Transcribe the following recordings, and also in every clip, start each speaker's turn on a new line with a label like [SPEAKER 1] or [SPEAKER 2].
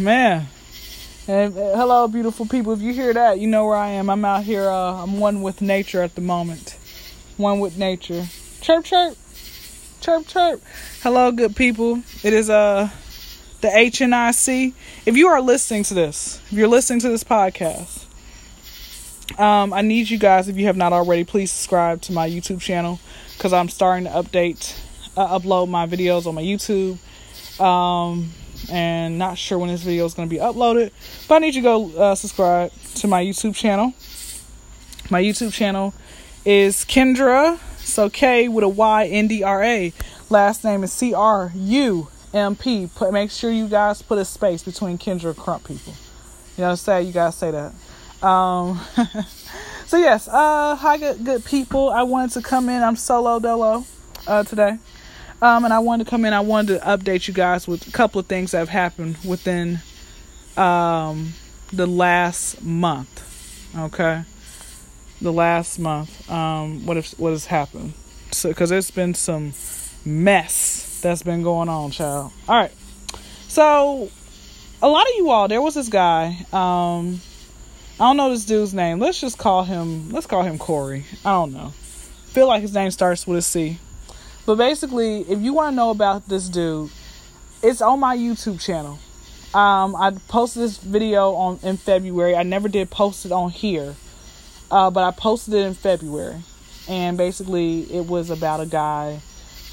[SPEAKER 1] man. And uh, hello, beautiful people. If you hear that, you know where I am. I'm out here. Uh, I'm one with nature at the moment. One with nature. Chirp, chirp, chirp, chirp. Hello, good people. It is uh the HNIC. If you are listening to this, if you're listening to this podcast, um, I need you guys, if you have not already, please subscribe to my YouTube channel because I'm starting to update, uh, upload my videos on my YouTube. Um, and not sure when this video is going to be uploaded, but I need you to go uh, subscribe to my YouTube channel. My YouTube channel is Kyndra, so K with a Y N D R A. Last name is C R U M P. Put make sure you guys put a space between Kyndra Crump people. You know what I'm saying? You guys say that. Um, so yes, uh, hi good good people. I wanted to come in. I'm solo dolo uh, today. Um, and I wanted to come in. I wanted to update you guys with a couple of things that have happened within um, the last month. Okay, the last month. Um, what if what has happened? So, because there's been some mess that's been going on, child. All right. So, a lot of you all, there was this guy. Um, I don't know this dude's name. Let's just call him. Let's call him Corey. I don't know. Feel like his name starts with a C. But basically, if you want to know about this dude, it's on my YouTube channel. Um, I posted this video on in February. I never did post it on here, uh, but I posted it in February, and basically, it was about a guy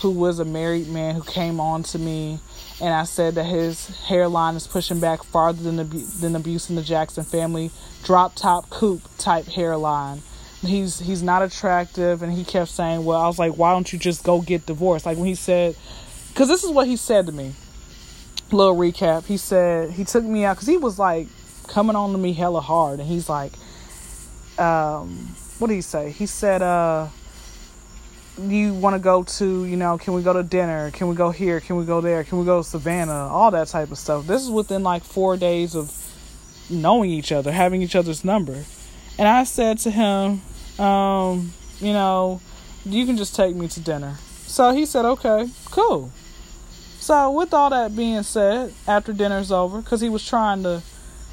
[SPEAKER 1] who was a married man who came on to me, and I said that his hairline is pushing back farther than the than abuse in the Jackson family, drop top coupe type hairline he's he's not attractive and he kept saying well i was like why don't you just go get divorced? Like when he said because this is what he said to me. Little recap. He said he took me out because he was like coming on to me hella hard and he's like um what did he say? He said uh you want to go to you know can we go to dinner? Can we go here? Can we go there? Can we go to savannah? All that type of stuff. This is within like four days of knowing each other having each other's number. And I said to him, um, you know, you can just take me to dinner. So he said, okay, cool. So with all that being said, after dinner's over, because he was trying to,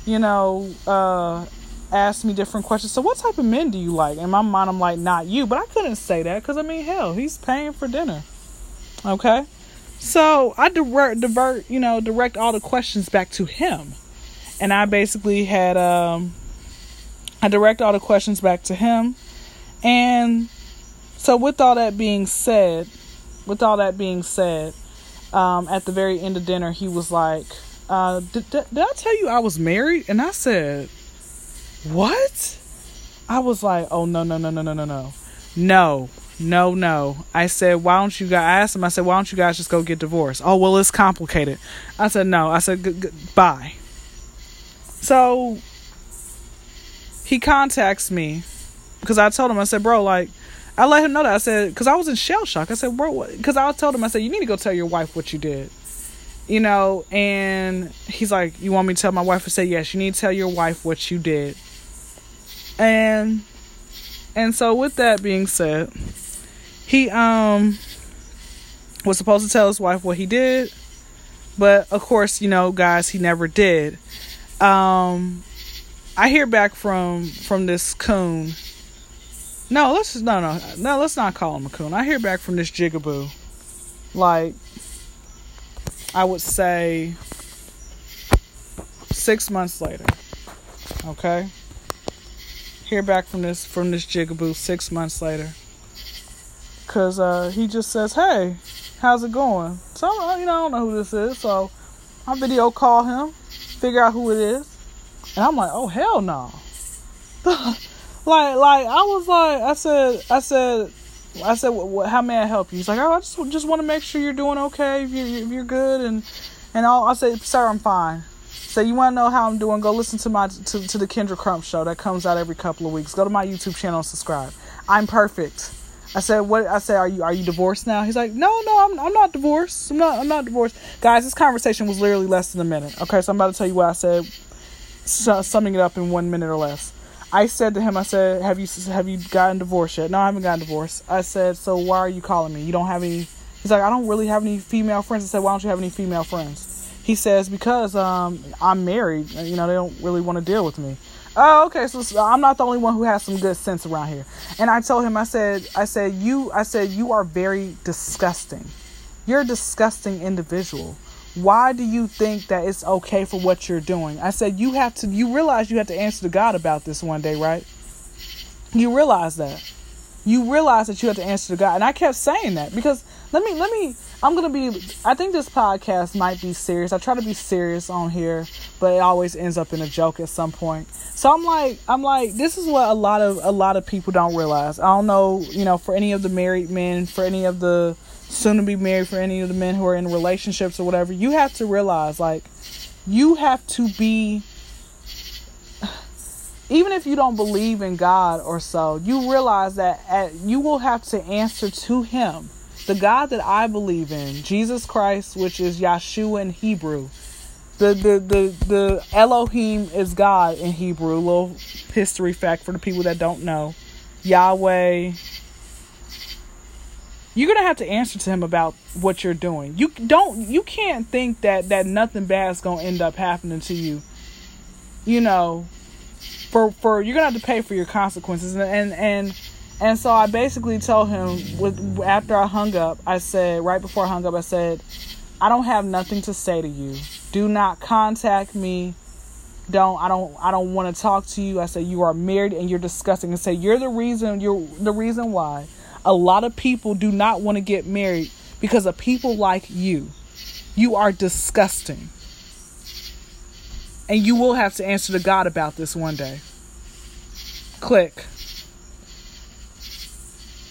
[SPEAKER 1] you know, uh, ask me different questions. So what type of men do you like? In my mind, I'm like, not you. But I couldn't say that because I mean, hell, he's paying for dinner. Okay. So I divert, divert, you know, direct all the questions back to him, and I basically had um, I direct all the questions back to him. And so, with all that being said, with all that being said, um, at the very end of dinner, he was like, uh, did, did, did I tell you I was married? And I said, What? I was like, Oh, no, no, no, no, no, no, no. No, no, no. I said, Why don't you guys, I asked him, I said, Why don't you guys just go get divorced? Oh, well, it's complicated. I said, No. I said, g- Bye. So he contacts me because I told him, I said, bro, like, I let him know that. I said, because I was in shell shock. I said, bro, because I told him, I said, you need to go tell your wife what you did. You know, and he's like, you want me to tell my wife? I said, yes, you need to tell your wife what you did. And, and so with that being said, he, um, was supposed to tell his wife what he did. But of course, you know, guys, he never did. Um, I hear back from from this coon. No, let's no no no. Let's not call him a coon. I hear back from this jigaboo. Like, I would say six months later. Okay. Hear back from this from this jigaboo six months later. Cause uh, he just says, "Hey, how's it going?" So you know I don't know who this is, so I video call him, figure out who it is. And I'm like, oh hell no. like like I was like I said I said I said well, how may I help you? He's like, oh I just just want to make sure you're doing okay, if you're if you're good and and all. I said, sir, I'm fine. So you want to know how I'm doing? Go listen to my to, to the Kyndra Crump show that comes out every couple of weeks. Go to my YouTube channel and subscribe. I'm perfect. I said, what? I said, are you are you divorced now? He's like, no, no, I'm I'm not divorced. I'm not I'm not divorced. Guys, this conversation was literally less than a minute. Okay, so I'm about to tell you what I said summing it up in one minute or less. I said to him, I said, "Have you have you gotten divorced yet?" No, I haven't gotten divorced. I said, "So why are you calling me? You don't have any?" He's like, "I don't really have any female friends." I said, "Why don't you have any female friends?" He says, Because um, I'm married, you know, they don't really want to deal with me. Oh, okay. So, so, I'm not the only one who has some good sense around here. And I told him, I said, I said, you, I said, you are very disgusting. You're a disgusting individual. Why do you think that it's okay for what you're doing? I said, you have to, you realize you have to answer to God about this one day, right? You realize that. You realize that you have to answer to God. And I kept saying that because let me, let me, I'm going to be, I think this podcast might be serious. I try to be serious on here, but it always ends up in a joke at some point. So I'm like, I'm like, this is what a lot of, a lot of people don't realize. I don't know, you know, for any of the married men, for any of the, soon to be married for any of the men who are in relationships or whatever, you have to realize like you have to be even if you don't believe in God or so, you realize that at, you will have to answer to him. The God that I believe in, Jesus Christ, which is Yeshua in Hebrew. The, the the the Elohim is God in Hebrew. A little history fact for the people that don't know. Yahweh, you're gonna have to answer to him about what you're doing. You don't you can't think that that nothing bad is gonna end up happening to you. You know, for for you're gonna have to pay for your consequences and and and, and so I basically told him with after I hung up, I said right before I hung up, I said, I don't have nothing to say to you. Do not contact me. Don't I don't I don't want to talk to you. I said you are married and you're disgusting and say you're the reason you're the reason why a lot of people do not want to get married because of people like you. You are disgusting. And you will have to answer to God about this one day. Click.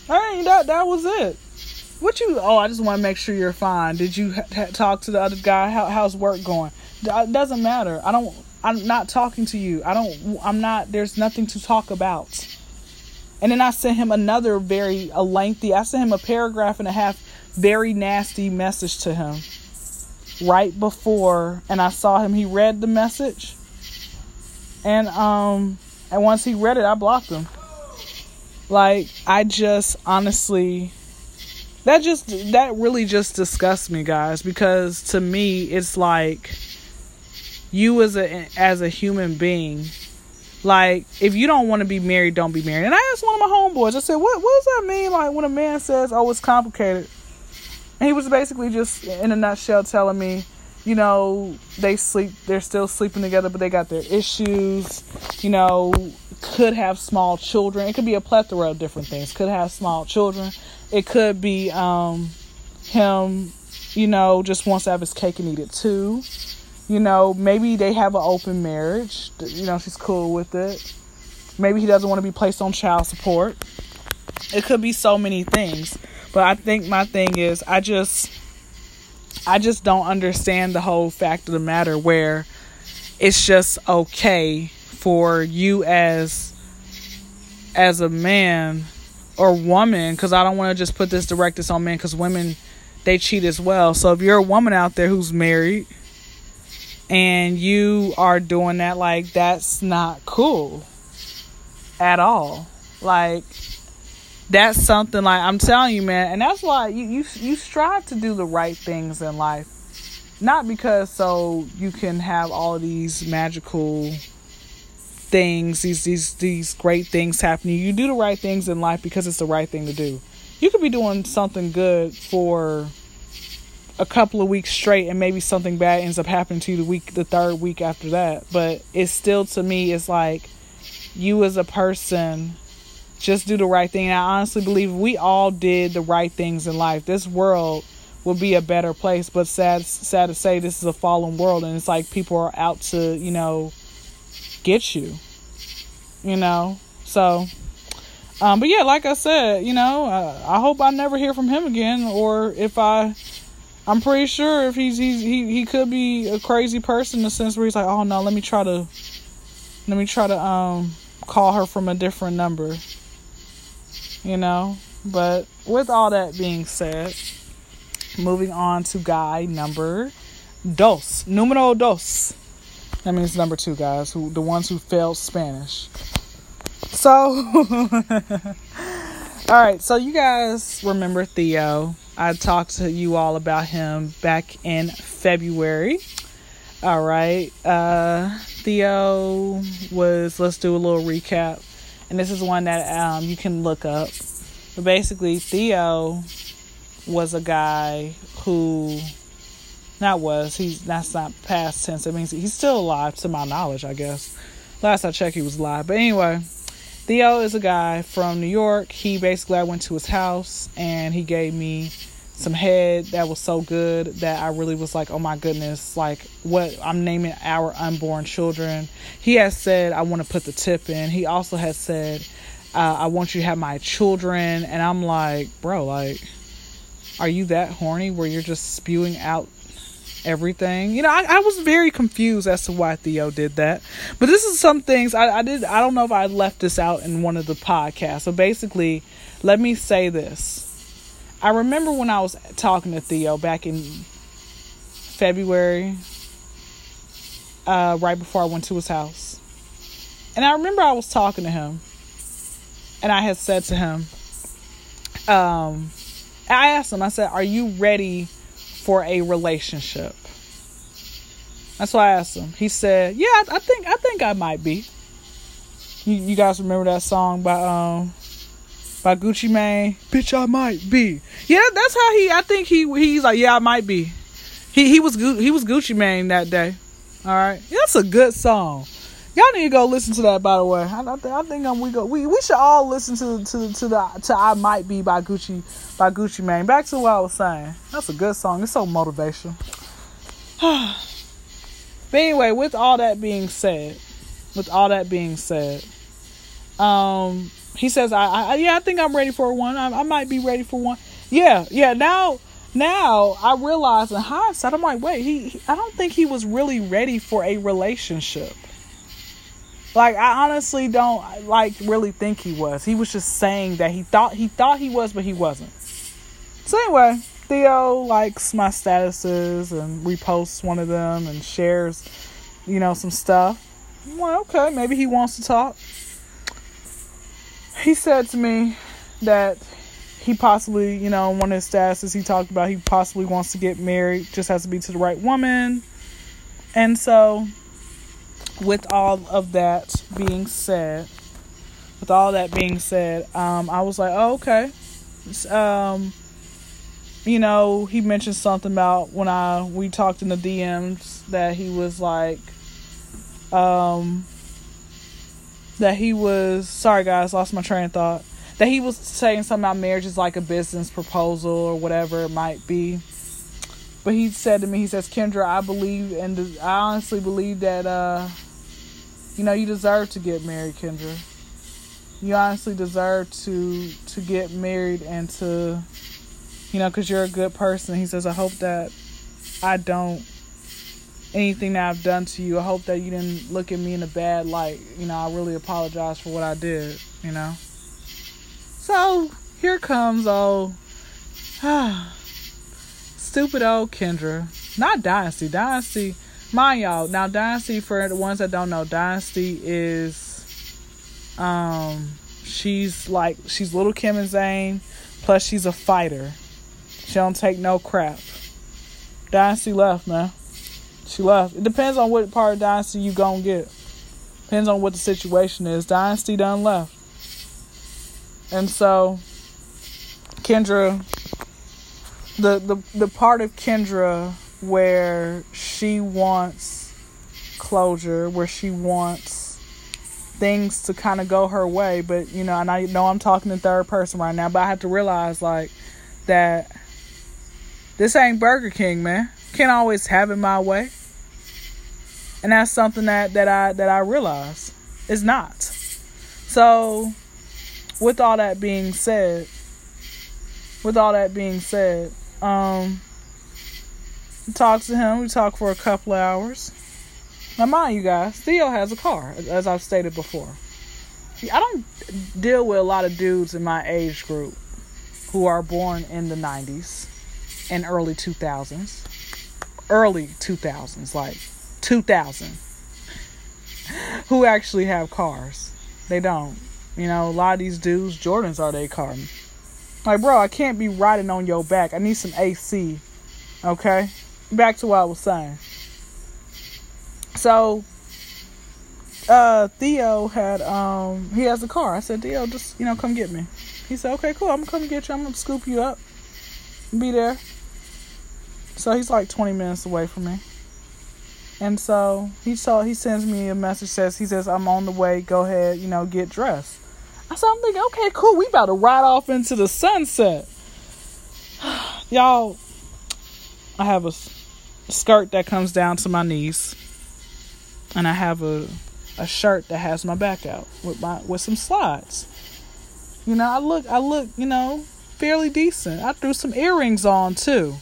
[SPEAKER 1] Hey, that that was it. What you? Oh, I just want to make sure you're fine. Did you ha- talk to the other guy? How, how's work going? It uh, doesn't matter. I don't. I'm not talking to you. I don't. I'm not. There's nothing to talk about. And then I sent him another very a lengthy, I sent him a paragraph and a half, very nasty message to him right before and I saw him he read the message. And um and once he read it, I blocked him. Like I just honestly that just that really just disgusts me guys because to me it's like you as a as a human being like, if you don't want to be married, don't be married. And I asked one of my homeboys, I said, what, what does that mean? Like, when a man says, oh, it's complicated. And he was basically just, in a nutshell, telling me, you know, they sleep, they're still sleeping together, but they got their issues, you know, could have small children. It could be a plethora of different things. Could have small children. It could be um, him, you know, just wants to have his cake and eat it too. You know, maybe they have an open marriage. You know, she's cool with it. Maybe he doesn't want to be placed on child support. It could be so many things. But I think my thing is I just I just don't understand the whole fact of the matter where it's just okay for you as as a man or woman because I don't want to just put this direct on men because women they cheat as well. So if you're a woman out there who's married and you are doing that like that's not cool at all. Like that's something like i'm telling you man and that's why you you, you strive to do the right things in life. Not because so you can have all these magical things these these these great things happening. You do the right things in life because it's the right thing to do. You could be doing something good for a couple of weeks straight and maybe something bad ends up happening to you the week the third week after that. But it's still to me it's like you as a person just do the right thing. And i honestly believe we all did the right things in life this world will be a better place. But sad sad to say this is a fallen world and it's like people are out to you know get you you know? So um but yeah like i said you know uh, i hope i never hear from him again or if i I'm pretty sure if he's, he's he he could be a crazy person in the sense where he's like, oh no, let me try to let me try to um call her from a different number. You know? But with all that being said, moving on to guy number dos. Numero dos. That means number two guys, who the ones who failed Spanish. So Alright, so you guys remember Theo I talked to you all about him back in February. All right. Uh, Theo was, let's do a little recap. And this is one that um, you can look up. But basically, Theo was a guy who, not was, he's, that's not past tense. It means he's still alive to my knowledge, I guess. Last I checked, he was alive. But anyway, Theo is a guy from New York. He basically, I went to his house and he gave me some head that was so good that I really was like, oh my goodness, like what I'm naming our unborn children. He has said, I want to put the tip in. He also has said, uh, I want you to have my children. And I'm like, bro, like, are you that horny where you're just spewing out everything? You know, I, I was very confused as to why Theo did that. But this is some things I, I did, I don't know if I left this out in one of the podcasts. So basically, let me say this I remember when I was talking to Theo back in February, uh, right before I went to his house. And I remember I was talking to him, and I had said to him, um, I asked him, I said, Are you ready for a relationship? That's why I asked him. He said, Yeah, I, I think I think I might be. You, you guys remember that song by um by Gucci Mane. Bitch, I might be. Yeah, that's how he. I think he he's like, yeah, I might be. He he was he was Gucci Mane that day. All right, that's a good song. Y'all need to go listen to that. By the way, I, I, th- I think um, we go we, we should all listen to to to the to I might be by Gucci by Gucci Mane. Back to what I was saying. That's a good song. It's so motivational. but anyway, with all that being said, with all that being said, um, he says, I, I yeah, I think I'm ready for one. I, I might be ready for one. Yeah, yeah. Now, now I realize in hindsight, I'm like, wait, he, he I don't think he was really ready for a relationship. Like I honestly don't like really think he was. He was just saying that he thought he thought he was, but he wasn't. So anyway, Theo likes my statuses and reposts one of them and shares, you know, some stuff. Well, okay, maybe he wants to talk he said to me that he possibly, you know, one of his statuses he talked about he possibly wants to get married, just has to be to the right woman. And so, with all of that being said, with all that being said, um, I was like, oh, okay. Um, you know, he mentioned something about when I we talked in the DMs that he was like, um, that he was sorry guys, lost my train of thought. That he was saying something about marriage is like a business proposal or whatever it might be. But he said to me, he says, Kyndra, I believe and I honestly believe that uh you know you deserve to get married, Kyndra. You honestly deserve to to get married and to you know, because you're a good person. He says, I hope that I don't anything that I've done to you. I hope that you didn't look at me in a bad light. You know, I really apologize for what I did, you know. So here comes old stupid old Kyndra. Not Dynasty. Dynasty, mind y'all. Now Dynasty for the ones that don't know, Dynasty is um she's like she's little Kim and Zayn, plus she's a fighter. She don't take no crap. Dynasty left, man. She left. It depends on what part of Dynasty you gonna get. Depends on what the situation is. Dynasty done left. And so Kyndra the the the part of Kyndra where she wants closure, where she wants things to kind of go her way, but you know, and I know I'm talking in third person right now, but I have to realize like that this ain't Burger King, man. Can't always have it my way. And that's something that, that I that I realize is not. So with all that being said, with all that being said, um talked to him, we talked for a couple hours. Now mind you guys, Theo has a car, as I've stated before. I don't deal with a lot of dudes in my age group who are born in the 90s and early 2000s early 2000s, like 2000, who actually have cars. They don't. You know, a lot of these dudes, Jordans are their car. Like, bro, I can't be riding on your back. I need some AC. Okay? Back to what I was saying. So uh Theo had um he has a car. I said, Theo, just you know, come get me. He said, Okay, cool, I'm gonna come get you, I'm gonna scoop you up. Be there. So he's like twenty minutes away from me. And so he saw he sends me a message says he says I'm on the way, go ahead, you know, get dressed. I said I'm thinking, okay, cool, we about to ride off into the sunset. Y'all I have a skirt that comes down to my knees. And I have a a shirt that has my back out with my with some slides. You know, I look I look, you know, fairly decent. I threw some earrings on too.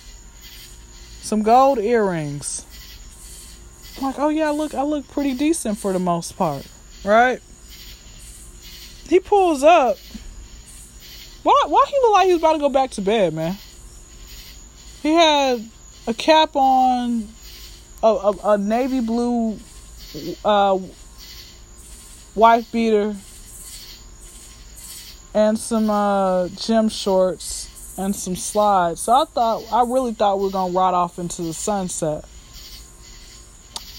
[SPEAKER 1] Some gold earrings. I'm like, oh yeah, I look I look pretty decent for the most part. Right? He pulls up. Why why he look like he was about to go back to bed, man? He had a cap on, a, a, a navy blue uh, wife beater and some uh, gym shorts and some slides. So I thought, I really thought we were gonna ride off into the sunset.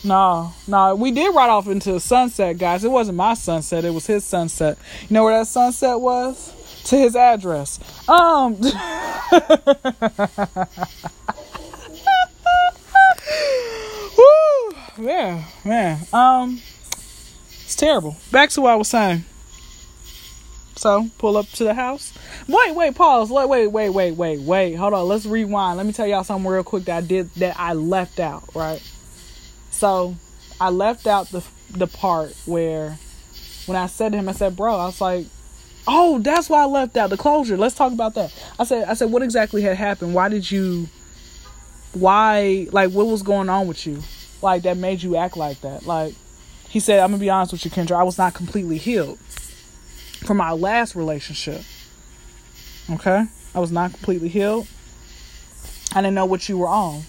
[SPEAKER 1] No, no, we did ride off into the sunset, guys. It wasn't my sunset; it was his sunset. You know where that sunset was? To his address. Um. Woo, man, man. Um. It's terrible. Back to what I was saying. So, pull up to the house. Wait, wait, pause. Wait, wait, wait, wait, wait, wait. Hold on. Let's rewind. Let me tell y'all something real quick that I did that I left out, right? So, I left out the the part where when I said to him, I said, "Bro," I was like, "Oh, that's why I left out the closure." Let's talk about that. I said, "I said, what exactly had happened? Why did you? Why? Like, what was going on with you? Like that made you act like that? Like?" He said, I'm gonna be honest with you, Kyndra, I was not completely healed from my last relationship. Okay? I was not completely healed. I didn't know what you were on.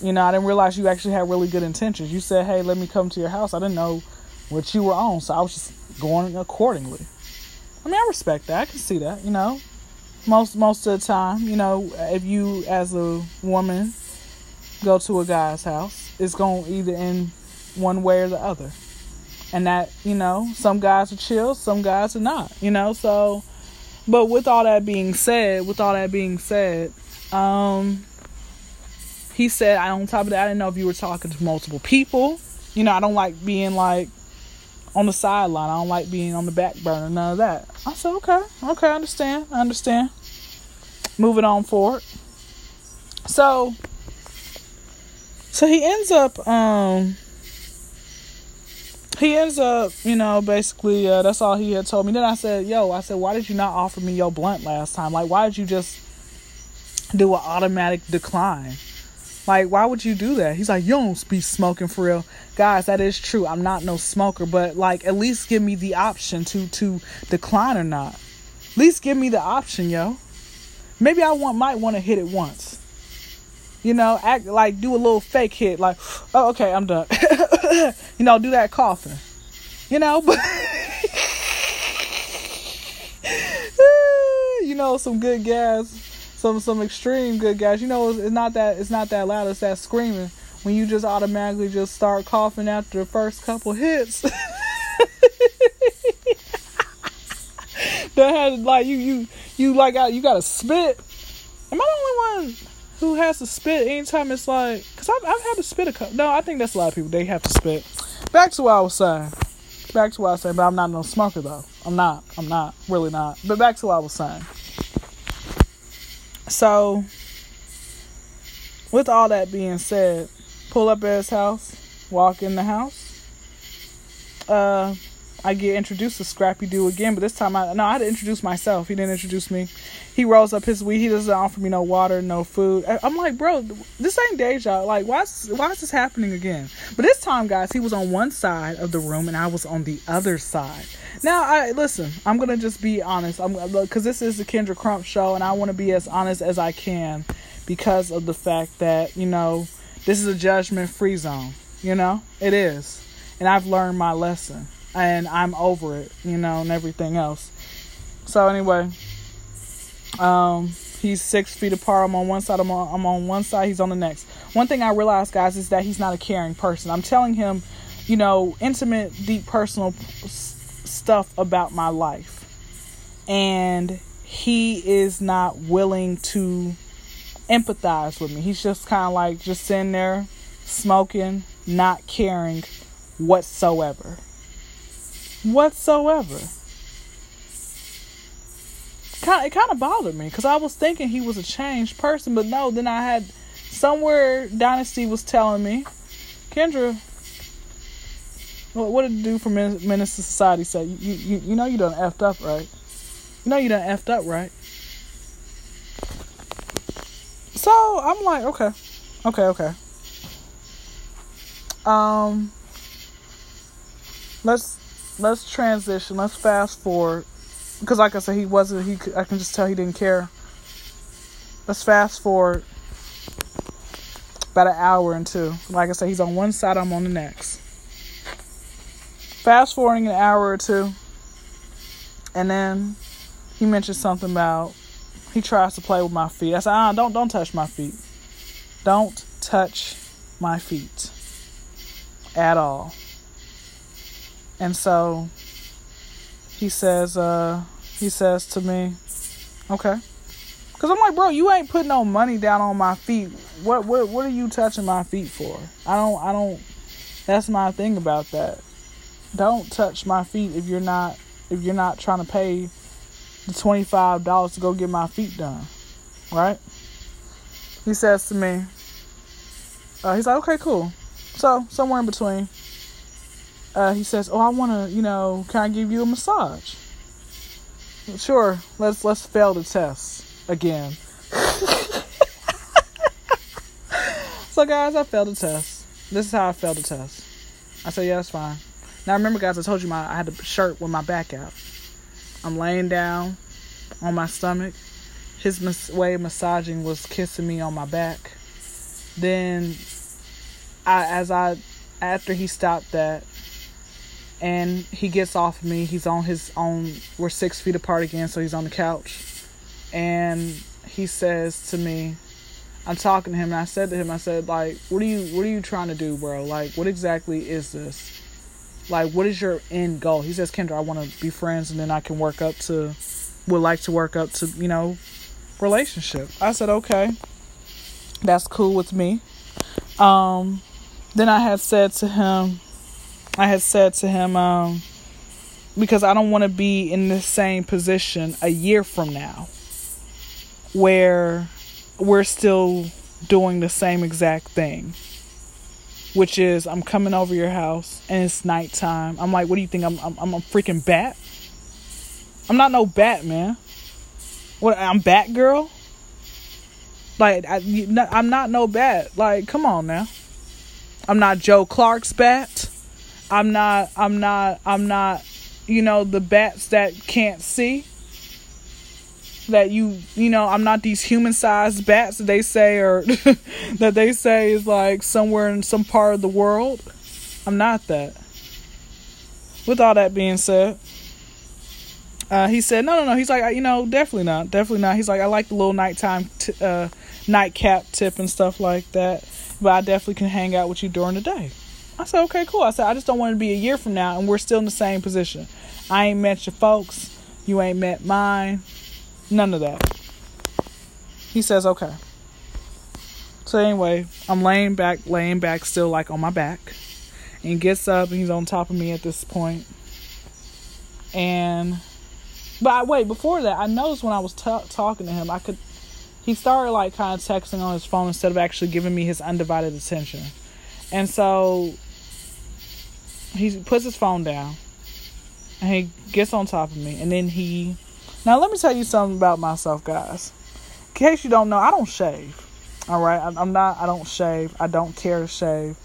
[SPEAKER 1] You know, I didn't realize you actually had really good intentions. You said, hey, let me come to your house. I didn't know what you were on, so I was just going accordingly. I mean, I respect that. I can see that, you know. Most most of the time, you know, if you as a woman go to a guy's house, it's going to either end one way or the other. And that, you know, some guys are chill, some guys are not, you know, so but with all that being said, with all that being said, um he said, I on top of that, I didn't know if you were talking to multiple people. You know, I don't like being like on the sideline. I don't like being on the back burner, none of that. I said, okay, okay, I understand. I understand. Moving on forward. So so he ends up um he ends up, you know, basically, uh, that's all he had told me. Then I said, yo, I said, why did you not offer me your blunt last time? Like, why did you just do an automatic decline? Like, why would you do that? He's like, you don't be smoking for real. Guys, that is true. I'm not no smoker, but like, at least give me the option to, to decline or not. At least give me the option, yo. Maybe I want, might want to hit it once. You know, act like do a little fake hit, like, oh, okay, I'm done. you know, do that coughing. You know, but you know, some good gas, some some extreme good gas. You know, it's not that it's not that loud. It's that screaming when you just automatically just start coughing after the first couple hits. that had like you you you like you got to spit. Am I the only one? who has to spit anytime it's like, cause I've, I've had to spit a couple. No, I think that's a lot of people. They have to spit. Back to what I was saying. Back to what I was saying, but I'm not no smoker though. I'm not. I'm not. Really not. But back to what I was saying. So, with all that being said, pull up at his house, walk in the house. Uh, I get introduced to Scrappy Doo again, but this time I no, I had to introduce myself. He didn't introduce me. He rolls up his weed. He doesn't offer me no water, no food. I'm like, bro, this ain't deja. Like, why is why is this happening again? But this time, guys, he was on one side of the room and I was on the other side. Now, I listen. I'm gonna just be honest. I'm because this is the Kyndra Crump show, and I want to be as honest as I can because of the fact that you know this is a judgment-free zone. You know, it is, and I've learned my lesson and I'm over it, you know, and everything else. So anyway, um, He's six feet apart. I'm on one side. I'm on, I'm on one side. He's on the next. One thing I realized, guys, is that he's not a caring person. I'm telling him, you know, intimate, deep, personal stuff about my life. And he is not willing to empathize with me. He's just kind of like just sitting there smoking, not caring whatsoever. Whatsoever. It kind of bothered me because I was thinking he was a changed person, but no. Then I had somewhere Dynasty was telling me, Kyndra, what, what did the dude from Menace II Society say? You, you you know you done effed up, right? You know you done effed up, right? So I'm like, okay, okay, okay. Um, let's let's transition. Let's fast forward because, like I said, he wasn't. He I can just tell he didn't care. Let's fast forward about an hour and two. Like I said, he's on one side. I'm on the next. Fast forwarding an hour or two, and then he mentioned something about he tries to play with my feet. I said, ah, don't don't touch my feet. Don't touch my feet at all. And so he says, uh, he says to me, okay. Cause I'm like, bro, you ain't putting no money down on my feet. What, what, what are you touching my feet for? I don't, I don't. That's my thing about that. Don't touch my feet if you're not, if you're not trying to pay the $25 to go get my feet done. Right? He says to me, uh, he's like, okay, cool. So, somewhere in between, uh, he says, oh, I want to, you know, can I give you a massage? Sure, let's let's fail the test again. so, guys, I failed the test. This is how I failed the test. I said, yeah, that's fine. Now, remember, guys, I told you my I had a shirt with my back out. I'm laying down on my stomach. His mas- way of massaging was kissing me on my back. Then, I as I after he stopped that, and he gets off of me. He's on his own. We're six feet apart again, so he's on the couch, and he says to me, I'm talking to him, and I said to him, I said, like, what are you, what are you trying to do, bro? Like, what exactly is this? Like, what is your end goal? He says, Kyndra, I want to be friends, and then I can work up to, would like to work up to, you know, relationship. I said, okay, that's cool with me. Um, then I had said to him, I had said to him, um, because I don't want to be in the same position a year from now, where we're still doing the same exact thing which is I'm coming over your house and it's nighttime. I'm like, what do you think? I'm I'm, I'm a freaking bat. I'm not no bat, man. What? I'm Batgirl. Like I, I'm not no bat. Like, come on now. I'm not Joe Clark's bat. I'm not. I'm not. I'm not. You know the bats that can't see that you you know i'm not these human sized bats that they say or that they say is like somewhere in some part of the world i'm not that with all that being said uh, he said no no no he's like you know definitely not definitely not he's like i like the little nighttime t- uh, nightcap tip and stuff like that but i definitely can hang out with you during the day i said okay cool i said i just don't want to be a year from now and we're still in the same position i ain't met your folks you ain't met mine None of that. He says, okay. So anyway, I'm laying back, laying back, still like on my back, and gets up and he's on top of me at this point. And, but I, wait, before that, I noticed when I was t- talking to him, I could, he started like kind of texting on his phone instead of actually giving me his undivided attention. And so he puts his phone down and he gets on top of me and then he now, let me tell you something about myself, guys. In case you don't know, I don't shave. All right, I'm not. I don't shave. I don't care to shave.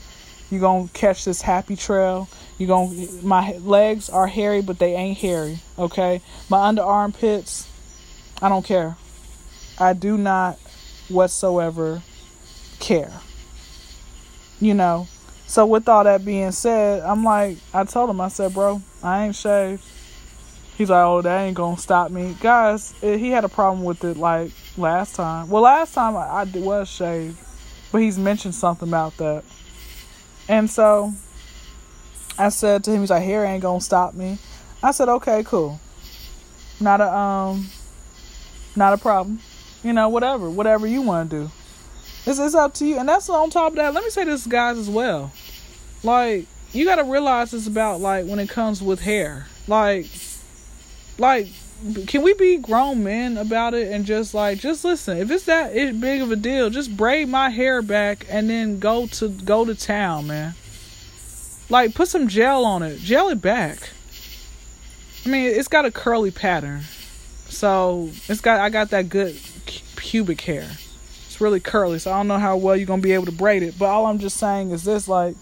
[SPEAKER 1] you're gonna catch this happy trail. you're gonna. My legs are hairy, but they ain't hairy. Okay, my under armpits. I don't care. I do not whatsoever care. You know. So with all that being said, I'm like, I told him, I said, bro, I ain't shaved. He's like, oh, that ain't gonna stop me, guys. It, he had a problem with it like last time. Well, last time I, I was shaved, but he's mentioned something about that, and so I said to him, he's like, hair ain't gonna stop me. I said, okay, cool. Not a um, not a problem. You know, whatever, whatever you want to do. It's, it's up to you. And that's on top of that. Let me say this, guys, as well. Like, you got to realize it's about like when it comes with hair. Like, like can we be grown men about it and just like just listen if it's that big of a deal just braid my hair back and then go to go to town man like put some gel on it gel it back i mean it's got a curly pattern so it's got i got that good pubic hair really curly so i don't know how well you're gonna be able to braid it but all i'm just saying is this like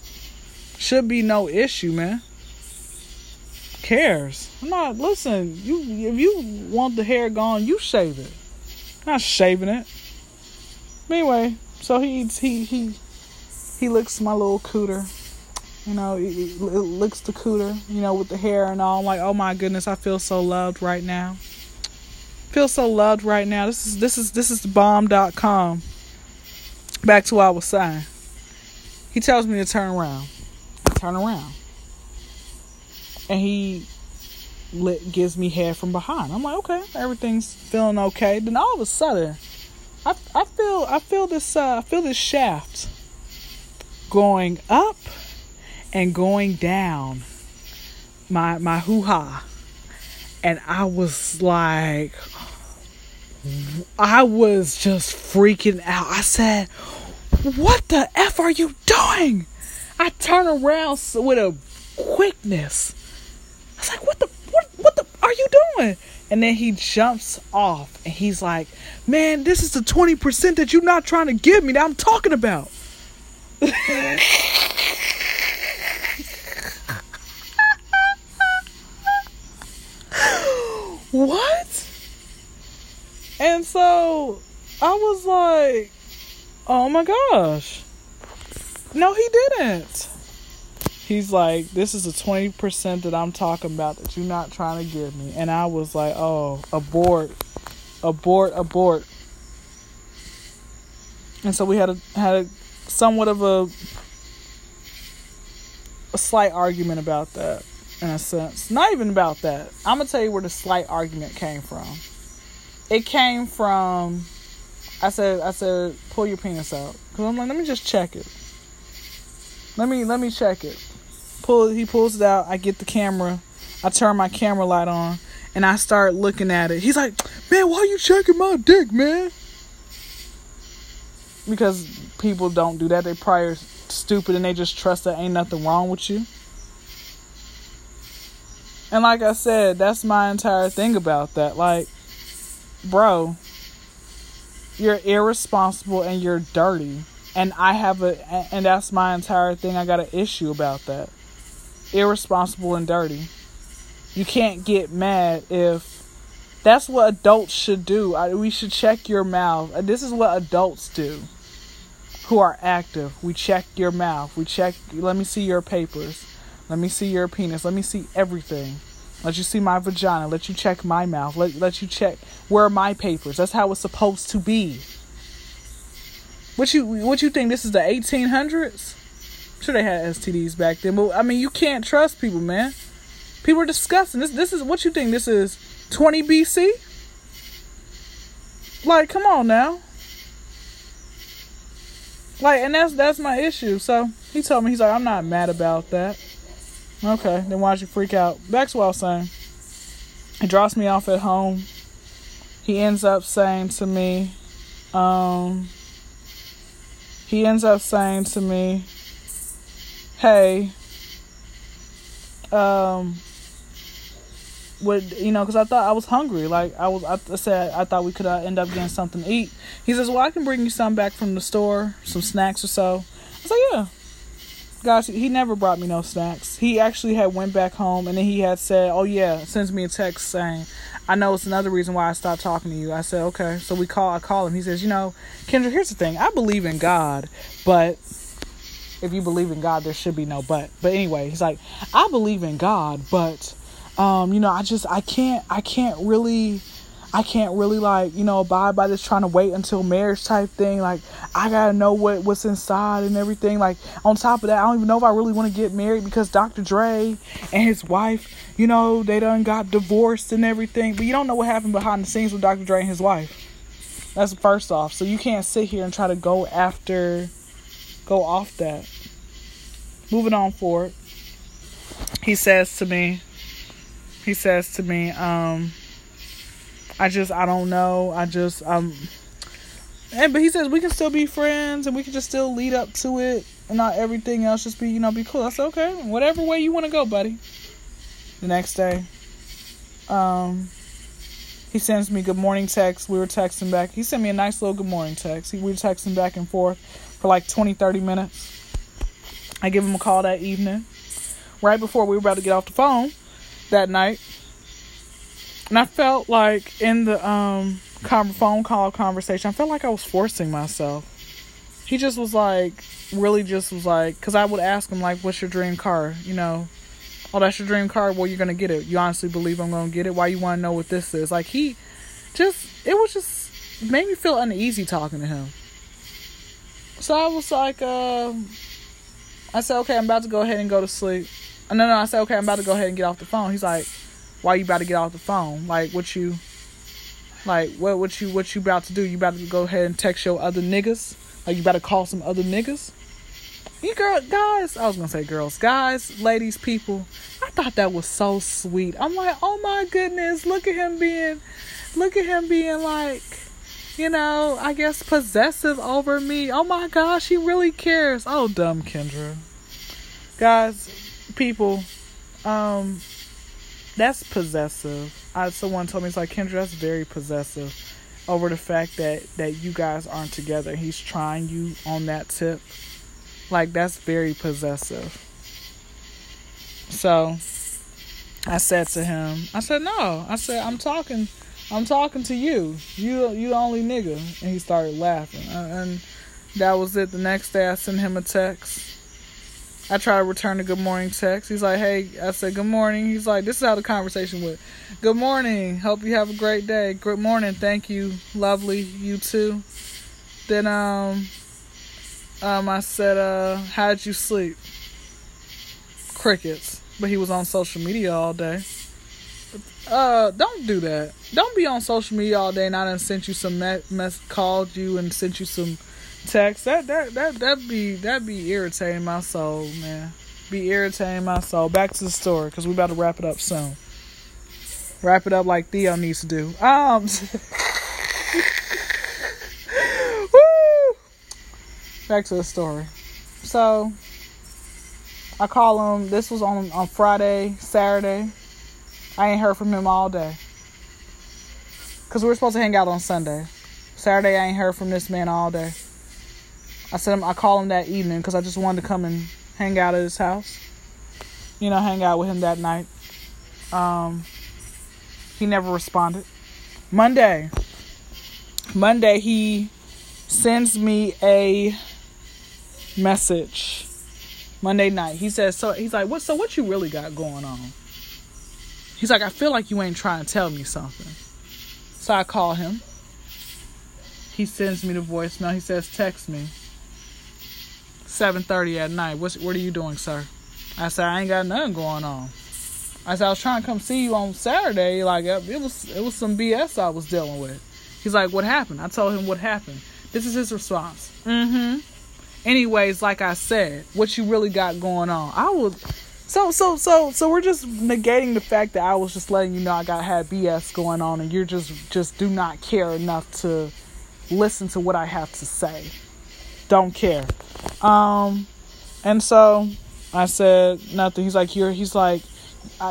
[SPEAKER 1] should be no issue man cares? I'm not. Listen, you if you want the hair gone, you shave it. I'm not shaving it. Anyway, so he. He he he licks my little cooter. You know, he, he licks the cooter. You know, with the hair and all. I'm like, oh my goodness, I feel so loved right now. Feel so loved right now. This is this is this is the bomb.com. Back to was saying. He tells me to turn around. I turn around and he lit, gives me hair from behind. I'm like, okay, everything's feeling okay. Then all of a sudden, I, I feel I feel this uh, I feel this shaft going up and going down my my hoo ha, and I was like, I was just freaking out. I said, "What the f are you doing?" I turn around with a quickness I was like, what the, what, what the are you doing? And then he jumps off and he's like, man, this is the 20% that you're not trying to give me that I'm talking about. what? And so I was like, oh my gosh. No, he didn't he's like, this is the 20% that I'm talking about that you're not trying to give me. And I was like, oh, abort, abort, abort. And so we had a, had a somewhat of a, a slight argument about that in a sense. Not even about that. I'm going to tell you where the slight argument came from. It came from, I said, I said, pull your penis out. Cause I'm like, let me just check it. Let me, let me check it pull he pulls it out. I get the camera. I turn my camera light on and I start looking at it. He's like, "Man, why are you checking my dick, man?" Because people don't do that. They probably stupid and they just trust that ain't nothing wrong with you. And like I said, that's my entire thing about that. Like, bro, you're irresponsible and you're dirty. And I have a, and that's my entire thing. I got an issue about that irresponsible and dirty. You can't get mad if that's what adults should do. I, we should check your mouth. This is what adults do who are active. We check your mouth. We check, let me see your papers. Let me see your penis. Let me see everything. Let you see my vagina. Let you check my mouth. Let, let you check where my papers. That's how it's supposed to be. What you what you think this is the 1800s? sure they had STDs back then, but I mean, you can't trust people, man. People are disgusting. This this is what you think this is 20 BC? Like, come on now. Like, and that's that's my issue. So he told me he's like, I'm not mad about that. Okay, then why'd you freak out? To what I was saying. He drops me off at home. He ends up saying to me, um, he ends up saying to me, hey, um, would you know? Because I thought I was hungry. Like I was, I said I thought we could uh, end up getting something to eat. He says, "Well, I can bring you some back from the store, some snacks or so." I said, "Yeah." Gosh, he never brought me no snacks. He actually had went back home and then he had said, "Oh yeah," sends me a text saying, "I know it's another reason why I stopped talking to you." I said, "Okay." So we call. I call him. He says, "You know, Kyndra, here's the thing. I believe in God, but." if you believe in God, there should be no but. But anyway, he's like, I believe in God, but Um, you know, I just I can't I can't really I can't really like, you know, abide by this trying to wait until marriage type thing. Like I gotta know what, what's inside and everything. Like on top of that, I don't even know if I really want to get married because Dr. Dre and his wife, you know, they done got divorced and everything. But you don't know what happened behind the scenes with Dr. Dre and his wife. That's first off. So you can't sit here and try to go after go off that. Moving on forward. He says to me, he says to me, um, I just I don't know. I just um and but he says we can still be friends and we can just still lead up to it and not everything else just be, you know, be cool. I said, Okay, whatever way you wanna go, buddy. The next day. Um he sends me good morning text. We were texting back. He sent me a nice little good morning text. He, we were texting back and forth for like 20, 30 minutes. I give him a call that evening, right before we were about to get off the phone that night. And I felt like in the um phone call conversation, I felt like I was forcing myself. He just was like, really just was like, because I would ask him, like, what's your dream car? You know, oh, that's your dream car? Well, you're going to get it. You honestly believe I'm going to get it? Why you want to know what this is? Like, he just, it was just, made me feel uneasy talking to him. So I was like, uh, I said, okay, I'm about to go ahead and go to sleep. No, no, I said, okay, I'm about to go ahead and get off the phone. He's like, why you about to get off the phone? Like, what you, like, what, what you, what you about to do? You about to go ahead and text your other niggas? Like, you about to call some other niggas? You girl, guys, I was gonna say girls, guys, ladies, people. I thought that was so sweet. I'm like, oh my goodness, look at him being, look at him being like, you know, I guess possessive over me. Oh my gosh, he really cares. Oh, dumb Kyndra. Guys, people, um, that's possessive. I, someone told me it's like Kyndra, that's very possessive over the fact that that you guys aren't together. He's trying you on that tip. Like that's very possessive. So I said to him, I said no. I said I'm talking I'm talking to you. You you the only nigga. And he started laughing. And that was it. The next day I sent him a text. I try to return a good morning text. He's like, hey, I said, good morning. He's like, this is how the conversation went. Good morning. Hope you have a great day. Good morning. Thank you. Lovely. You too. Then, um, um, I said, uh, how'd you sleep? Crickets. But he was on social media all day. Uh, don't do that. Don't be on social media all day and I done sent you some mess, called you and sent you some text. That that that that be that be irritating my soul, man. Be irritating my soul. Back to the story because we about to wrap it up soon. Wrap it up like Theo needs to do. Um. Back to the story. So I call him. This was on on Friday, Saturday. I ain't heard from him all day. Cause we were supposed to hang out on Sunday. Saturday I ain't heard from this man all day. I said I call him that evening because I just wanted to come and hang out at his house. You know, hang out with him that night. Um, he never responded. Monday. Monday he sends me a message. Monday night. He says so he's like, What so what you really got going on? He's like, I feel like you ain't trying to tell me something. So I call him. He sends me the voicemail. He says, text me. 7.30 at night. What's, what are you doing, sir? I said, I ain't got nothing going on. I said, I was trying to come see you on Saturday. Like, it was, it was some BS I was dealing with. He's like, what happened? I told him what happened. This is his response. Mm-hmm. Anyways, like I said, what you really got going on. I was so so so so we're just negating the fact that I was just letting you know I got had BS going on and you're just just do not care enough to listen to what I have to say. Don't care. Um, and so I said nothing. He's like, you're, he's like,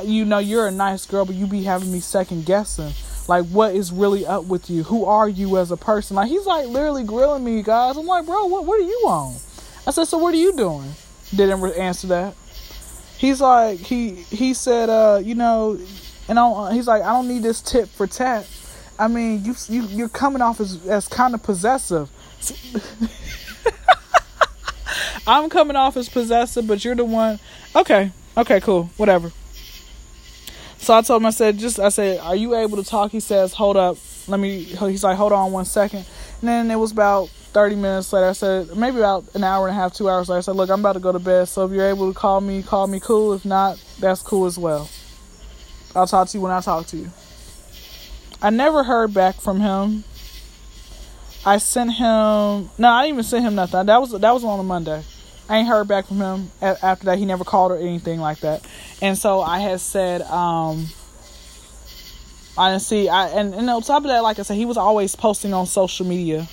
[SPEAKER 1] you know, you're a nice girl, but you be having me second guessing. Like, what is really up with you? Who are you as a person? Like, he's like literally grilling me, guys. I'm like, bro, what, what are you on? I said, so what are you doing? Didn't answer that. He's like, he he said, uh, you know, and I he's like, I don't need this tip for tat. I mean, you you you're coming off as as kind of possessive. I'm coming off as possessive, but you're the one. Okay, okay, cool, whatever. So I told him, I said, just, I said, are you able to talk? He says, hold up. Let me, he's like, hold on one second. And then it was about 30 minutes later. I said, maybe about an hour and a half, two hours later. I said, look, I'm about to go to bed. So if you're able to call me, call me cool. If not, that's cool as well. I'll talk to you when I talk to you. I never heard back from him. I sent him. No, I didn't even send him nothing. That was that was on a Monday. I ain't heard back from him after that. He never called or anything like that. And so I had said, um, I didn't see. I and, and on top of that, like I said, he was always posting on social media,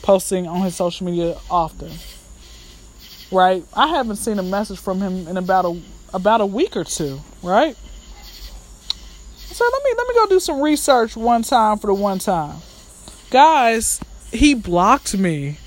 [SPEAKER 1] posting on his social media often. Right? I haven't seen a message from him in about a about a week or two. Right? So let me let me go do some research one time for the one time, guys. He blocked me.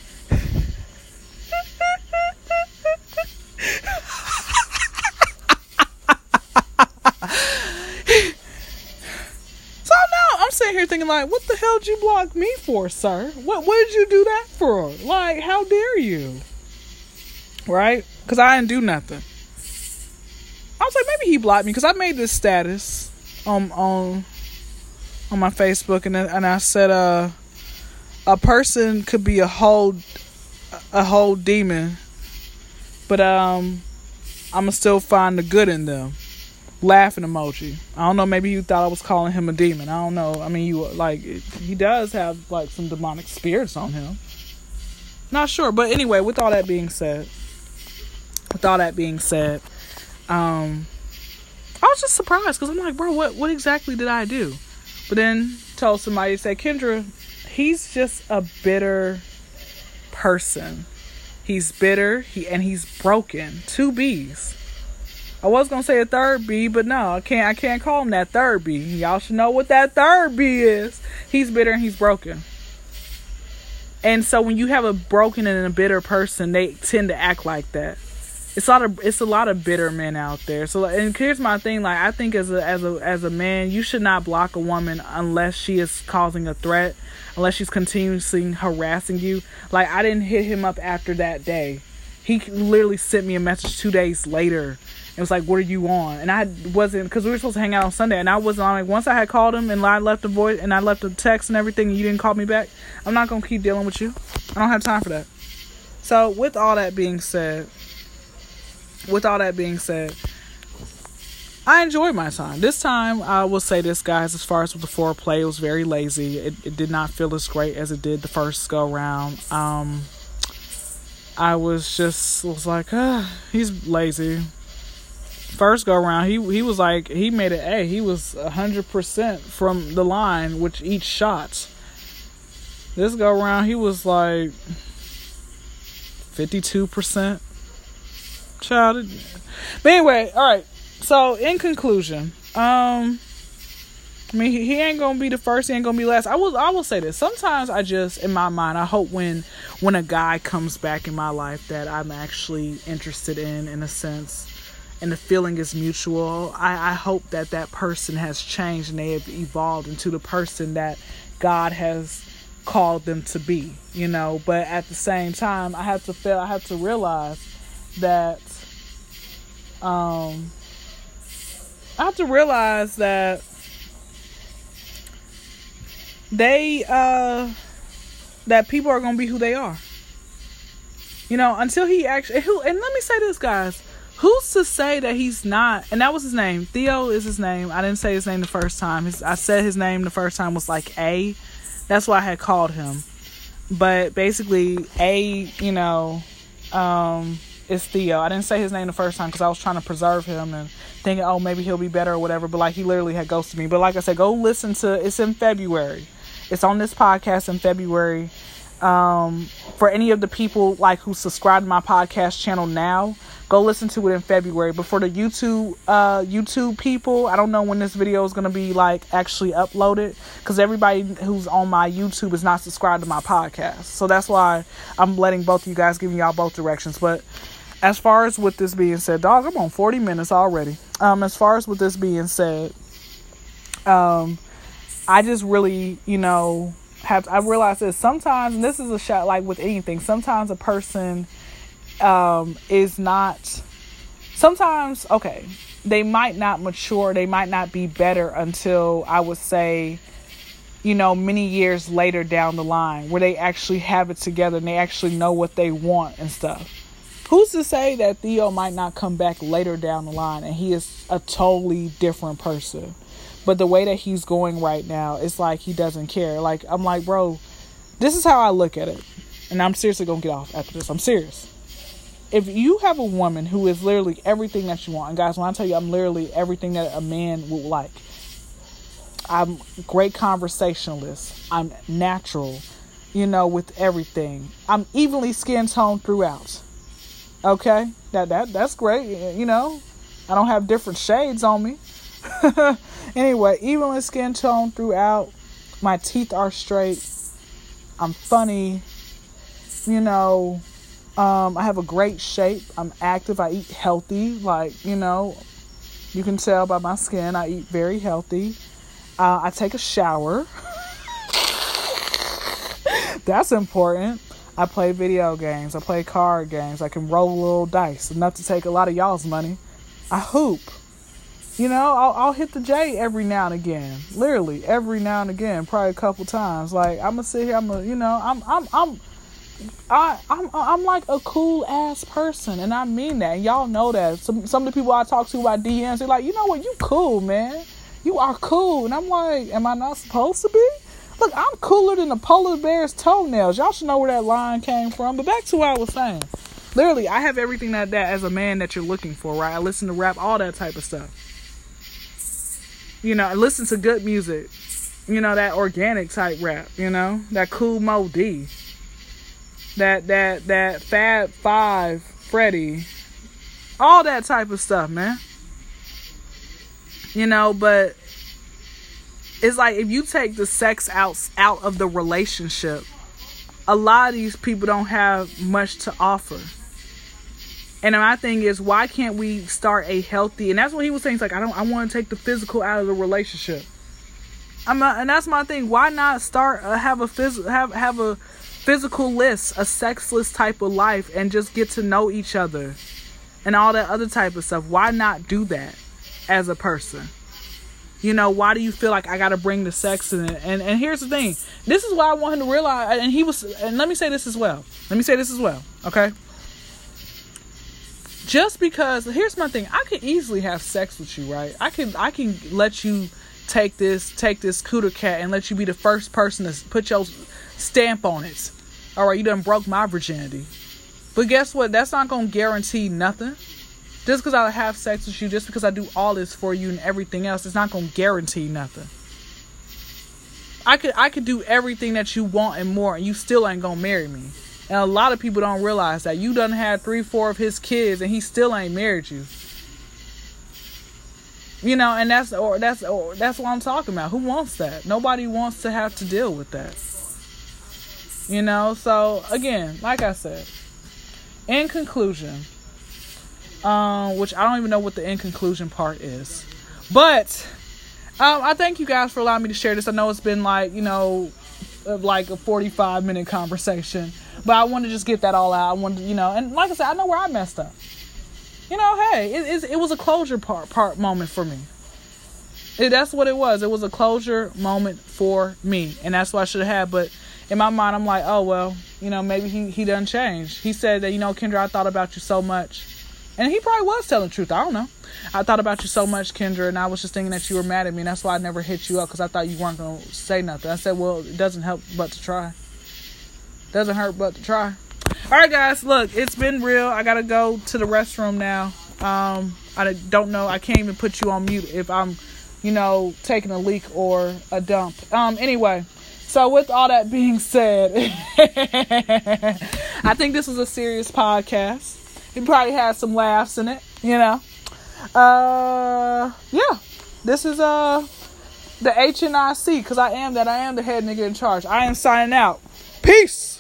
[SPEAKER 1] So now I'm sitting here thinking like, what the hell did you block me for, sir? What what did you do that for? Like, how dare you? Right? Because I didn't do nothing. I was like, maybe he blocked me because I made this status on on on my Facebook and and I said, uh, a person could be a whole a whole demon, but um, I'ma still find the good in them laughing emoji. I don't know. Maybe you thought I was calling him a demon. I don't know. I mean, you like he does have like some demonic spirits on him. Not sure, but anyway. With all that being said, with all that being said, um, I was just surprised because I'm like, bro, what what exactly did I do? But then told somebody to say, Kyndra, he's just a bitter person. He's bitter. He and he's broken. Two B's I was gonna say a third B, but no, I can't. I can't call him that third B. Y'all should know what that third B is. He's bitter and he's broken. And so when you have a broken and a bitter person, they tend to act like that. It's a lot of it's a lot of bitter men out there. So and here's my thing: like I think as a as a as a man, you should not block a woman unless she is causing a threat, unless she's continuously harassing you. Like I didn't hit him up after that day. He literally sent me a message two days later it was like, "What are you on?" And I wasn't because we were supposed to hang out on Sunday, and I wasn't on. Like once I had called him and I left a voice and I left a text and everything, and you didn't call me back. I'm not gonna keep dealing with you. I don't have time for that. So with all that being said, with all that being said, I enjoyed my time. This time, I will say this, guys. As far as with the foreplay, it was very lazy. It, it did not feel as great as it did the first go round. Um, I was just was like, ah, he's lazy first go around, he he was like he made it A. He was hundred percent from the line with each shot. This go around, he was like fifty two percent. Child, but anyway, all right. So in conclusion, um, I mean, he, ain't gonna be the first. He ain't gonna be last. I will. I will say this. Sometimes I just, in my mind, I hope when when a guy comes back in my life that I'm actually interested in, in a sense and the feeling is mutual. I, I hope that that person has changed and they have evolved into the person that God has called them to be, you know. But at the same time, I have to feel, I have to realize that, um, I have to realize that they, uh, that people are gonna be who they are. You know, until he actually, who, and let me say this, guys Who's to say that he's not? And that was his name. Theo is his name. I didn't say his name the first time. His, I said his name the first time was like A. That's why I had called him. But basically, A, you know, um, is Theo. I didn't say his name the first time because I was trying to preserve him and thinking, oh, maybe he'll be better or whatever. But like, he literally had ghosted me. But like I said, go listen to. It's in February. It's on this podcast in February. Um, for any of the people like who subscribe to my podcast channel now, Go listen to it in February. But for the YouTube uh, YouTube people, I don't know when this video is gonna be like actually uploaded because everybody who's on my YouTube is not subscribed to my podcast. So that's why I'm letting both of you guys giving y'all both directions. But as far as with this being said, dog, I'm on 40 minutes already. Um, as far as with this being said, um, I just really, you know, have I realized that sometimes, and this is a shot like with anything, sometimes a person um, is not sometimes okay they might not mature, they might not be better until I would say, you know, many years later down the line where they actually have it together and they actually know what they want and stuff. Who's to say that Theo might not come back later down the line and he is a totally different person? But the way that he's going right now, it's like he doesn't care. Like, I'm like, bro, this is how I look at it. And I'm seriously gonna get off after this. I'm serious if you have a woman who is literally everything that you want, and guys, when I tell you I'm literally everything that a man would like, I'm great conversationalist. I'm natural, you know, with everything. I'm evenly skin tone throughout. Okay, that that that's great. You know, I don't have different shades on me. anyway, evenly skin tone throughout. My teeth are straight. I'm funny. You know, um, I have a great shape. I'm active. I eat healthy. Like, you know, you can tell by my skin, I eat very healthy. Uh, I take a shower. That's important. I play video games. I play card games. I can roll a little dice, enough to take a lot of y'all's money. I hoop. You know, I'll, I'll hit the J every now and again. Literally, every now and again, probably a couple times. Like I'm gonna sit here. I'm gonna, you know, I'm, I'm, I'm I I'm I'm like a cool ass person, and I mean that. And y'all know that. Some some of the people I talk to about DMs, they're like, you know what, you cool, man. You are cool, and I'm like, am I not supposed to be? Look, I'm cooler than the polar bear's toenails. Y'all should know where that line came from. But back to what I was saying. Literally, I have everything that that as a man that you're looking for, right? I listen to rap, all that type of stuff. You know, I listen to good music. You know, that organic type rap, you know, that cool Mo D that that that Fab Five, Freddy, all that type of stuff, man. You know, but it's like if you take the sex out out of the relationship, a lot of these people don't have much to offer. And my thing is, why can't we start a healthy? And that's what he was saying. He's like, I don't, I want to take the physical out of the relationship. I'm, not, and that's my thing. Why not start uh, have a phys, have have a physical list, a sexless type of life, and just get to know each other and all that other type of stuff. Why not do that as a person? You know, why do you feel like I got to bring the sex in it? And and here's the thing. This is why I want him to realize and he was and let me say this as well. Let me say this as well, okay? Just because here's my thing. I could easily have sex with you, right? I can I can let you take this take this cooter cat and let you be the first person to put your stamp on it all right, you done broke my virginity. But guess what? That's not gonna guarantee nothing. Just because I have sex with you, just because I do all this for you and everything else, it's not gonna guarantee nothing. I could I could do everything that you want and more, and you still ain't gonna marry me. And a lot of people don't realize that you done had three, four of his kids, and he still ain't married you. You know, and that's or that's or that's what I'm talking about. Who wants that? Nobody wants to have to deal with that. You know, so again, like I said, in conclusion, um, which I don't even know what the in conclusion part is, but um, I thank you guys for allowing me to share this. I know it's been like you know, like a forty-five minute conversation, but I want to just get that all out. I wanted, you know, and like I said, I know where I messed up. You know, hey, it, it, it was a closure part part moment for me. It, that's what it was. It was a closure moment for me, and that's what I should have had. But in my mind, I'm like, oh well, you know, maybe he he done changed. He said that you know, Kyndra, I thought about you so much, and he probably was telling the truth. I don't know. I thought about you so much, Kyndra, and I was just thinking that you were mad at me, and that's why I never hit you up because I thought you weren't gonna say nothing. I said, well, it doesn't help but to try. Doesn't hurt but to try. All right, guys, look, it's been real. I gotta go to the restroom now. Um, I don't know. I can't even put you on mute if I'm, you know, taking a leak or a dump. Um, anyway. So, with all that being said, I think this was a serious podcast. It probably has some laughs in it, you know. Uh, yeah, this is uh the HNIC because I am that I am the head nigga in charge. I am signing out. Peace.